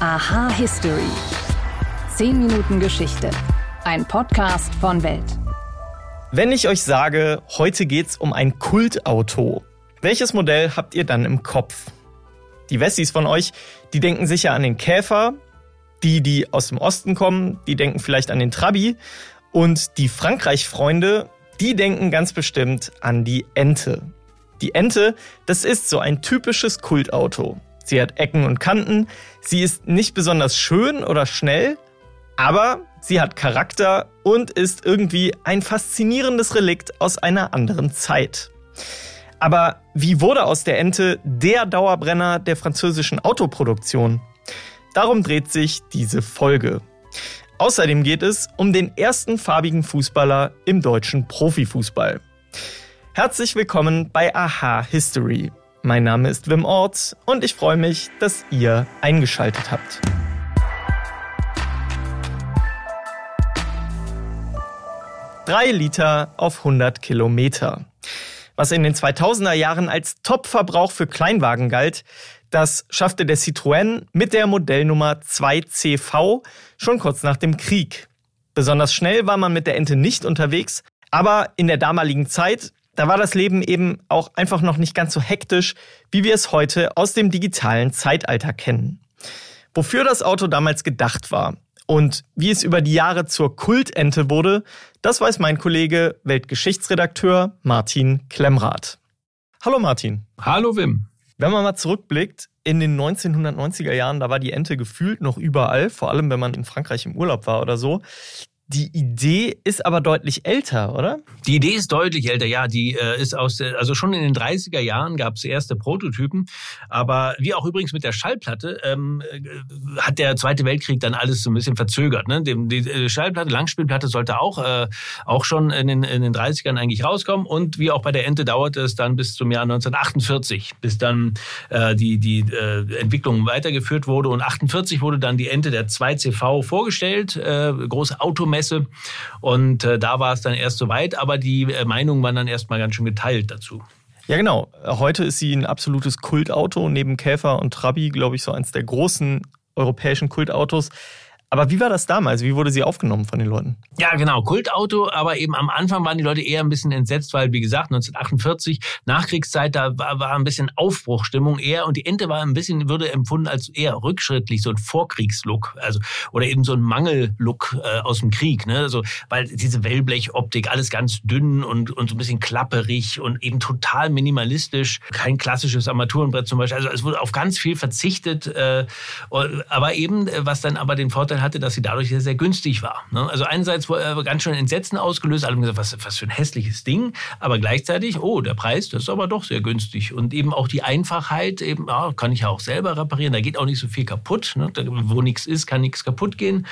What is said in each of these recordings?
Aha History. 10 Minuten Geschichte. Ein Podcast von Welt. Wenn ich euch sage, heute geht's um ein Kultauto, welches Modell habt ihr dann im Kopf? Die Wessis von euch, die denken sicher an den Käfer. Die, die aus dem Osten kommen, die denken vielleicht an den Trabi. Und die Frankreich-Freunde, die denken ganz bestimmt an die Ente. Die Ente, das ist so ein typisches Kultauto. Sie hat Ecken und Kanten, sie ist nicht besonders schön oder schnell, aber sie hat Charakter und ist irgendwie ein faszinierendes Relikt aus einer anderen Zeit. Aber wie wurde aus der Ente der Dauerbrenner der französischen Autoproduktion? Darum dreht sich diese Folge. Außerdem geht es um den ersten farbigen Fußballer im deutschen Profifußball. Herzlich willkommen bei Aha History. Mein Name ist Wim Orts und ich freue mich, dass ihr eingeschaltet habt. Drei Liter auf 100 Kilometer. Was in den 2000er Jahren als Top-Verbrauch für Kleinwagen galt, das schaffte der Citroën mit der Modellnummer 2CV schon kurz nach dem Krieg. Besonders schnell war man mit der Ente nicht unterwegs, aber in der damaligen Zeit da war das Leben eben auch einfach noch nicht ganz so hektisch, wie wir es heute aus dem digitalen Zeitalter kennen. Wofür das Auto damals gedacht war und wie es über die Jahre zur Kultente wurde, das weiß mein Kollege Weltgeschichtsredakteur Martin Klemmrath. Hallo Martin. Hallo Wim. Wenn man mal zurückblickt, in den 1990er Jahren, da war die Ente gefühlt noch überall, vor allem wenn man in Frankreich im Urlaub war oder so. Die Idee ist aber deutlich älter, oder? Die Idee ist deutlich älter, ja. Die äh, ist aus, der, also schon in den 30er Jahren gab es erste Prototypen. Aber wie auch übrigens mit der Schallplatte, ähm, äh, hat der Zweite Weltkrieg dann alles so ein bisschen verzögert. Ne? Die, die äh, Schallplatte, Langspielplatte sollte auch, äh, auch schon in den, in den 30ern eigentlich rauskommen. Und wie auch bei der Ente dauerte es dann bis zum Jahr 1948, bis dann äh, die, die äh, Entwicklung weitergeführt wurde. Und 48 wurde dann die Ente der 2CV vorgestellt, äh, große Automesse Messe. Und äh, da war es dann erst soweit, aber die äh, Meinungen waren dann erstmal ganz schön geteilt dazu. Ja, genau. Heute ist sie ein absolutes Kultauto. Neben Käfer und Trabi, glaube ich, so eins der großen europäischen Kultautos. Aber wie war das damals? Wie wurde sie aufgenommen von den Leuten? Ja, genau, Kultauto, aber eben am Anfang waren die Leute eher ein bisschen entsetzt, weil, wie gesagt, 1948, Nachkriegszeit, da war, war ein bisschen Aufbruchstimmung eher und die Ente war ein bisschen, würde empfunden als eher rückschrittlich, so ein Vorkriegslook, also, oder eben so ein Mangellook äh, aus dem Krieg, ne, also, weil diese Wellblechoptik, alles ganz dünn und, und so ein bisschen klapperig und eben total minimalistisch, kein klassisches Armaturenbrett zum Beispiel, also es wurde auf ganz viel verzichtet, äh, aber eben, was dann aber den Vorteil Vorteil hatte, dass sie dadurch sehr, sehr günstig war. Ne? Also einerseits wurde ganz schön Entsetzen ausgelöst, alle haben gesagt, was, was für ein hässliches Ding, aber gleichzeitig, oh, der Preis, das ist aber doch sehr günstig. Und eben auch die Einfachheit, eben, ja, kann ich ja auch selber reparieren, da geht auch nicht so viel kaputt. Ne? Da, wo nichts ist, kann nichts kaputt gehen.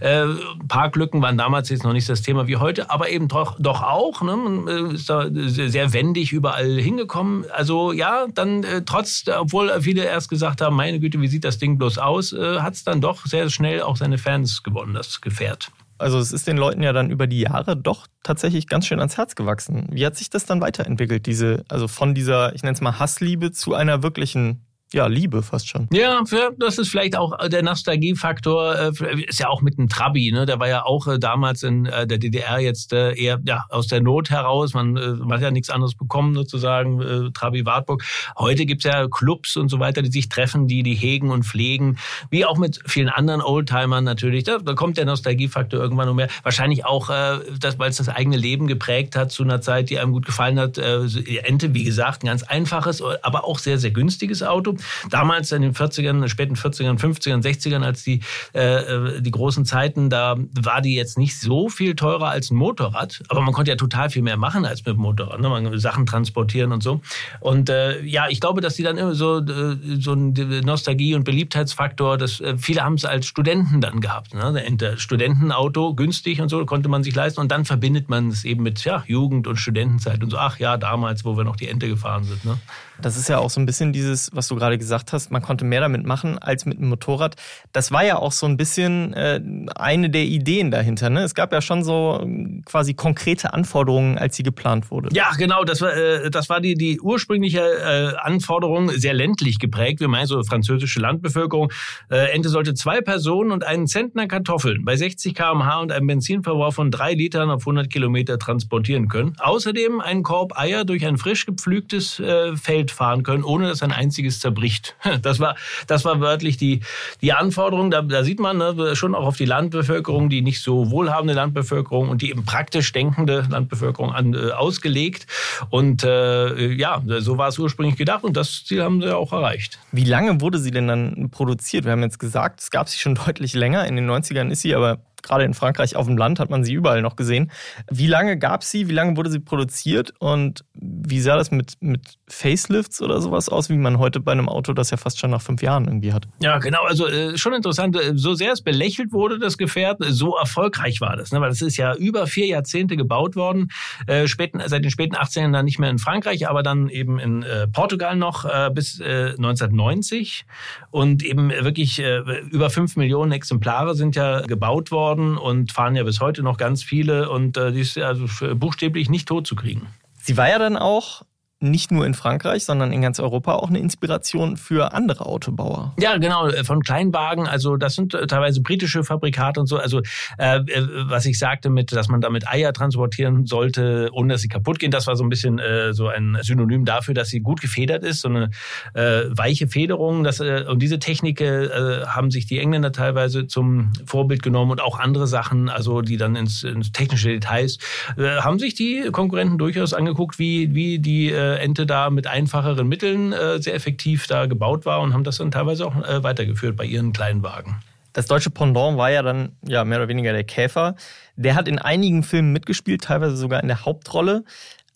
Äh, Parklücken waren damals jetzt noch nicht das Thema wie heute, aber eben doch, doch auch. Ne? Man äh, ist da sehr wendig überall hingekommen. Also ja, dann äh, trotz, obwohl viele erst gesagt haben, meine Güte, wie sieht das Ding bloß aus, äh, hat es dann doch sehr schnell auch seine seine Fans gewonnen, das Gefährt. Also es ist den Leuten ja dann über die Jahre doch tatsächlich ganz schön ans Herz gewachsen. Wie hat sich das dann weiterentwickelt, diese, also von dieser, ich nenne es mal Hassliebe zu einer wirklichen ja, Liebe fast schon. Ja, das ist vielleicht auch der Nostalgiefaktor. Äh, ist ja auch mit dem Trabi, ne? Der war ja auch äh, damals in äh, der DDR jetzt eher ja, aus der Not heraus. Man, man hat ja nichts anderes bekommen, sozusagen, Trabi Wartburg. Heute gibt's ja Clubs und so weiter, die sich treffen, die die hegen und pflegen. Wie auch mit vielen anderen Oldtimern natürlich. Da, da kommt der Nostalgiefaktor irgendwann noch mehr. Wahrscheinlich auch, das, weil es das eigene Leben geprägt hat zu einer Zeit, die einem gut gefallen hat. Ente, wie gesagt, ein ganz einfaches, aber auch sehr, sehr günstiges Auto. Damals in den 40ern, späten 40ern, 50ern, 60ern, als die, äh, die großen Zeiten, da war die jetzt nicht so viel teurer als ein Motorrad. Aber man konnte ja total viel mehr machen als mit dem Motorrad. Ne? Man Sachen transportieren und so. Und äh, ja, ich glaube, dass die dann immer so, äh, so ein Nostalgie- und Beliebtheitsfaktor, dass äh, viele haben es als Studenten dann gehabt. Ne? Studentenauto, günstig und so, konnte man sich leisten. Und dann verbindet man es eben mit ja, Jugend und Studentenzeit und so. Ach ja, damals, wo wir noch die Ente gefahren sind. Ne? Das ist ja auch so ein bisschen dieses, was du gerade gerade gesagt hast, man konnte mehr damit machen als mit einem Motorrad. Das war ja auch so ein bisschen äh, eine der Ideen dahinter. Ne? Es gab ja schon so ähm, quasi konkrete Anforderungen, als sie geplant wurde. Ja, genau. Das war, äh, das war die, die ursprüngliche äh, Anforderung, sehr ländlich geprägt. Wir meinen so französische Landbevölkerung. Äh, Ente sollte zwei Personen und einen Zentner Kartoffeln bei 60 km/h und einem Benzinverbrauch von drei Litern auf 100 Kilometer transportieren können. Außerdem einen Korb Eier durch ein frisch gepflügtes äh, Feld fahren können, ohne dass ein einziges zerbricht. Das war, das war wörtlich die, die Anforderung. Da, da sieht man ne, schon auch auf die Landbevölkerung, die nicht so wohlhabende Landbevölkerung und die eben praktisch denkende Landbevölkerung an, äh, ausgelegt. Und äh, ja, so war es ursprünglich gedacht und das Ziel haben sie auch erreicht. Wie lange wurde sie denn dann produziert? Wir haben jetzt gesagt, es gab sie schon deutlich länger. In den 90ern ist sie aber gerade in Frankreich auf dem Land hat man sie überall noch gesehen. Wie lange gab sie? Wie lange wurde sie produziert? Und wie sah das mit, mit Facelifts oder sowas aus, wie man heute bei einem Auto das ja fast schon nach fünf Jahren irgendwie hat? Ja, genau. Also äh, schon interessant. Äh, so sehr es belächelt wurde, das Gefährt, so erfolgreich war das. Ne? Weil das ist ja über vier Jahrzehnte gebaut worden. Äh, späten, seit den späten 18 dann nicht mehr in Frankreich, aber dann eben in äh, Portugal noch äh, bis 1990. Äh, Und eben wirklich über fünf Millionen Exemplare sind ja gebaut worden worden und fahren ja bis heute noch ganz viele und äh, die ist also buchstäblich nicht tot zu kriegen. Sie war ja dann auch nicht nur in Frankreich, sondern in ganz Europa auch eine Inspiration für andere Autobauer. Ja, genau, von Kleinwagen, also das sind äh, teilweise britische Fabrikate und so. Also äh, äh, was ich sagte mit, dass man damit Eier transportieren sollte, ohne dass sie kaputt gehen, das war so ein bisschen äh, so ein Synonym dafür, dass sie gut gefedert ist, so eine äh, weiche Federung. Das, äh, und diese Technik äh, haben sich die Engländer teilweise zum Vorbild genommen und auch andere Sachen, also die dann ins, ins technische Details, äh, haben sich die Konkurrenten durchaus angeguckt, wie, wie die äh, Ente da mit einfacheren Mitteln äh, sehr effektiv da gebaut war und haben das dann teilweise auch äh, weitergeführt bei ihren kleinen Wagen. Das deutsche Pendant war ja dann ja mehr oder weniger der Käfer. Der hat in einigen Filmen mitgespielt, teilweise sogar in der Hauptrolle.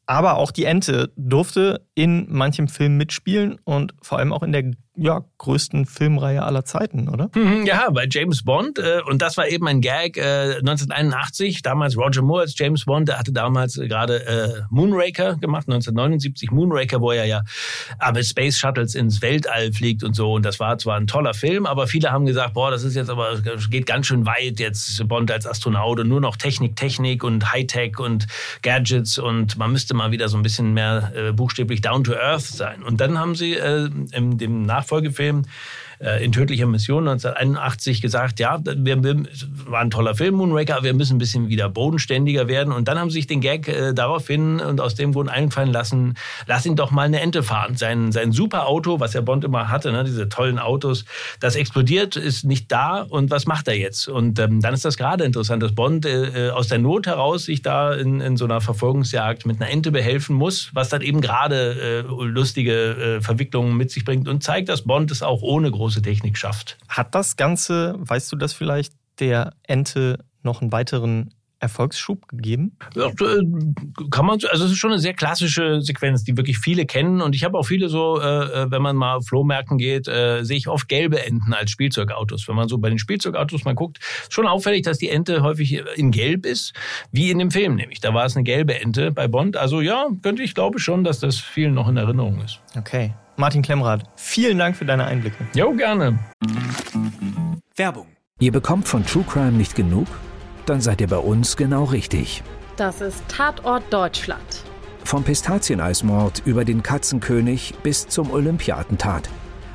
Aber auch die Ente durfte in manchem Film mitspielen und vor allem auch in der ja, größten Filmreihe aller Zeiten, oder? Mhm, ja, bei James Bond. Äh, und das war eben ein Gag äh, 1981. Damals Roger Moore als James Bond, der hatte damals gerade äh, Moonraker gemacht, 1979 Moonraker, wo er ja mit Space Shuttles ins Weltall fliegt und so. Und das war zwar ein toller Film, aber viele haben gesagt, boah, das ist jetzt aber, geht ganz schön weit jetzt Bond als Astronaut und nur noch Technik, Technik und Hightech und Gadgets und man müsste mal wieder so ein bisschen mehr äh, buchstäblich down to earth sein. Und dann haben sie äh, in dem Nach Nachfolgefilm äh, in tödlicher Mission 1981 gesagt, ja, wir, wir, war ein toller Film, Moonraker, aber wir müssen ein bisschen wieder bodenständiger werden. Und dann haben sie sich den Gag äh, daraufhin und aus dem Grund einfallen lassen, lass ihn doch mal eine Ente fahren. Sein, sein super Auto, was der Bond immer hatte, ne, diese tollen Autos, das explodiert, ist nicht da und was macht er jetzt? Und ähm, dann ist das gerade interessant, dass Bond äh, äh, aus der Not heraus sich da in, in so einer Verfolgungsjagd mit einer Ente behelfen muss, was dann eben gerade äh, lustige äh, Verwicklungen mit sich bringt und zeigt, dass Bond es auch ohne große große Technik schafft. Hat das Ganze, weißt du das vielleicht, der Ente noch einen weiteren Erfolgsschub gegeben? Ja, äh, kann man, also es ist schon eine sehr klassische Sequenz, die wirklich viele kennen. Und ich habe auch viele so, äh, äh, wenn man mal auf Flohmärkten geht, äh, sehe ich oft gelbe Enten als Spielzeugautos. Wenn man so bei den Spielzeugautos mal guckt, ist schon auffällig, dass die Ente häufig in Gelb ist, wie in dem Film nämlich. Da war es eine gelbe Ente bei Bond. Also ja, könnte ich glaube schon, dass das vielen noch in Erinnerung ist. Okay. Martin Klemmrath, vielen Dank für deine Einblicke. Jo, gerne. Werbung. Ihr bekommt von True Crime nicht genug? Dann seid ihr bei uns genau richtig. Das ist Tatort Deutschland. Vom Pistazieneismord über den Katzenkönig bis zum Olympiatentat.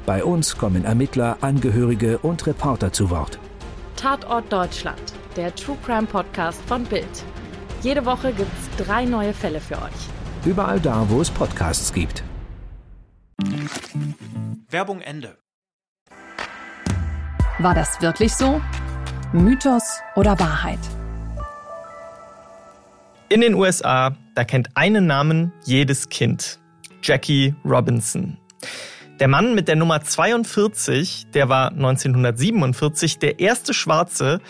Bei uns kommen Ermittler, Angehörige und Reporter zu Wort. Tatort Deutschland, der True Crime Podcast von Bild. Jede Woche gibt's drei neue Fälle für euch. Überall da, wo es Podcasts gibt. Werbung Ende. War das wirklich so? Mythos oder Wahrheit? In den USA, da kennt einen Namen jedes Kind. Jackie Robinson. Der Mann mit der Nummer 42, der war 1947 der erste Schwarze,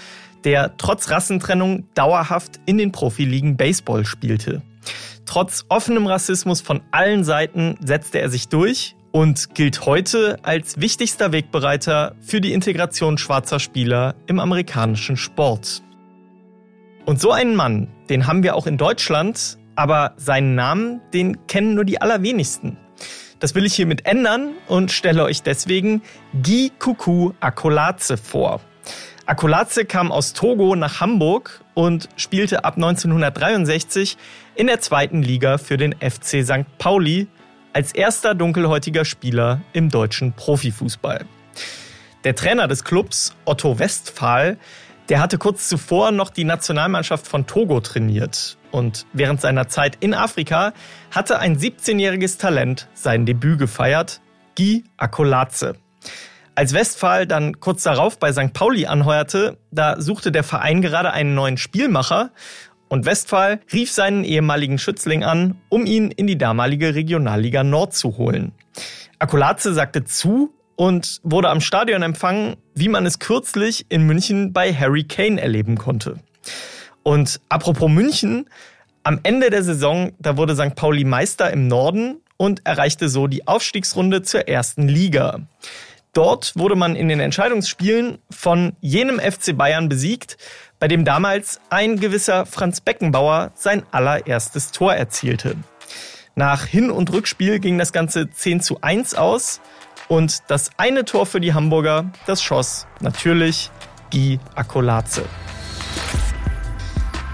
der trotz Rassentrennung dauerhaft in den Profiligen Baseball spielte. Trotz offenem Rassismus von allen Seiten setzte er sich durch und gilt heute als wichtigster Wegbereiter für die Integration schwarzer Spieler im amerikanischen Sport. Und so einen Mann, den haben wir auch in Deutschland, aber seinen Namen, den kennen nur die allerwenigsten. Das will ich hiermit ändern und stelle euch deswegen Guy Kuku Akolaze vor. Akolaze kam aus Togo nach Hamburg und spielte ab 1963 in der zweiten Liga für den FC St. Pauli als erster dunkelhäutiger Spieler im deutschen Profifußball. Der Trainer des Clubs, Otto Westphal, der hatte kurz zuvor noch die Nationalmannschaft von Togo trainiert. Und während seiner Zeit in Afrika hatte ein 17-jähriges Talent sein Debüt gefeiert, Guy Akolaze. Als Westphal dann kurz darauf bei St. Pauli anheuerte, da suchte der Verein gerade einen neuen Spielmacher und Westphal rief seinen ehemaligen Schützling an, um ihn in die damalige Regionalliga Nord zu holen. Akolaze sagte zu und wurde am Stadion empfangen, wie man es kürzlich in München bei Harry Kane erleben konnte. Und apropos München, am Ende der Saison, da wurde St. Pauli Meister im Norden und erreichte so die Aufstiegsrunde zur ersten Liga. Dort wurde man in den Entscheidungsspielen von jenem FC Bayern besiegt, bei dem damals ein gewisser Franz Beckenbauer sein allererstes Tor erzielte. Nach Hin- und Rückspiel ging das Ganze 10 zu 1 aus und das eine Tor für die Hamburger, das schoss natürlich Guy Akolaze.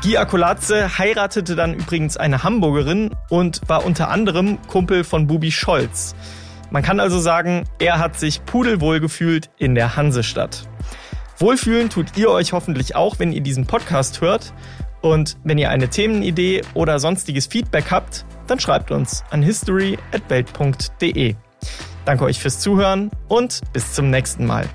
Guy Akolaze heiratete dann übrigens eine Hamburgerin und war unter anderem Kumpel von Bubi Scholz. Man kann also sagen, er hat sich pudelwohl gefühlt in der Hansestadt. Wohlfühlen tut ihr euch hoffentlich auch, wenn ihr diesen Podcast hört. Und wenn ihr eine Themenidee oder sonstiges Feedback habt, dann schreibt uns an history@welt.de. Danke euch fürs Zuhören und bis zum nächsten Mal.